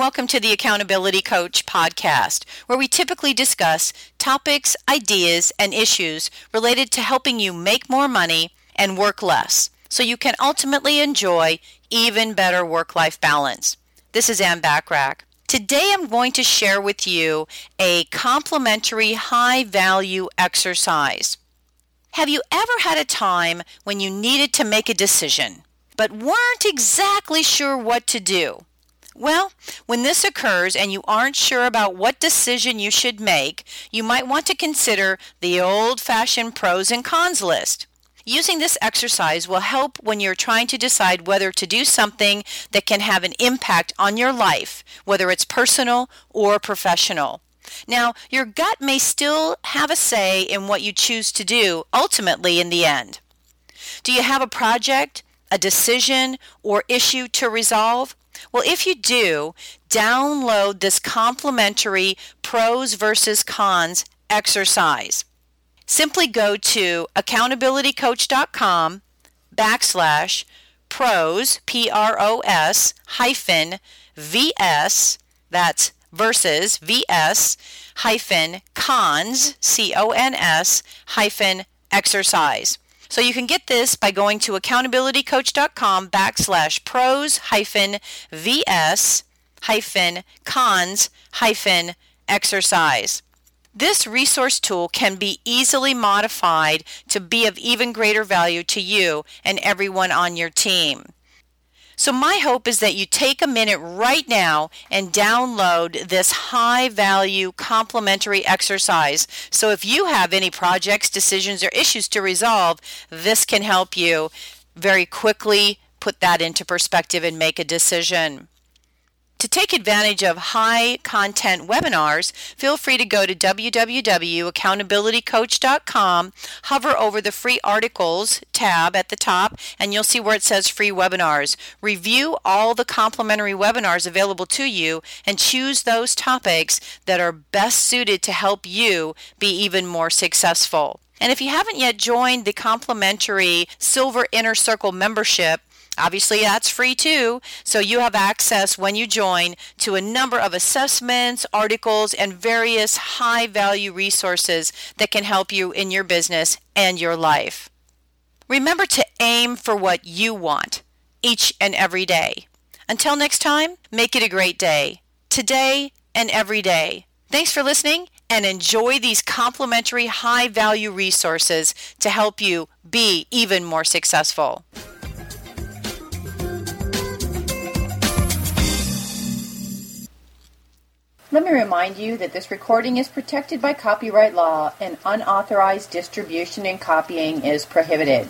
welcome to the Accountability Coach podcast, where we typically discuss topics, ideas, and issues related to helping you make more money and work less so you can ultimately enjoy even better work life balance. This is Ann Bachrach. Today I'm going to share with you a complimentary high value exercise. Have you ever had a time when you needed to make a decision, but weren't exactly sure what to do? Well, when this occurs and you aren't sure about what decision you should make, you might want to consider the old fashioned pros and cons list. Using this exercise will help when you're trying to decide whether to do something that can have an impact on your life, whether it's personal or professional. Now, your gut may still have a say in what you choose to do ultimately in the end. Do you have a project, a decision, or issue to resolve? Well, if you do, download this complimentary pros versus cons exercise. Simply go to accountabilitycoach.com backslash pros, P R O S, hyphen VS, that's versus VS, hyphen cons, C O N S, hyphen exercise. So you can get this by going to accountabilitycoach.com backslash pros hyphen VS hyphen cons hyphen exercise. This resource tool can be easily modified to be of even greater value to you and everyone on your team. So, my hope is that you take a minute right now and download this high value complimentary exercise. So, if you have any projects, decisions, or issues to resolve, this can help you very quickly put that into perspective and make a decision. To take advantage of high content webinars, feel free to go to www.accountabilitycoach.com, hover over the free articles tab at the top, and you'll see where it says free webinars. Review all the complimentary webinars available to you and choose those topics that are best suited to help you be even more successful. And if you haven't yet joined the complimentary Silver Inner Circle membership, Obviously, that's free too. So you have access when you join to a number of assessments, articles, and various high value resources that can help you in your business and your life. Remember to aim for what you want each and every day. Until next time, make it a great day, today and every day. Thanks for listening and enjoy these complimentary high value resources to help you be even more successful. Let me remind you that this recording is protected by copyright law and unauthorized distribution and copying is prohibited.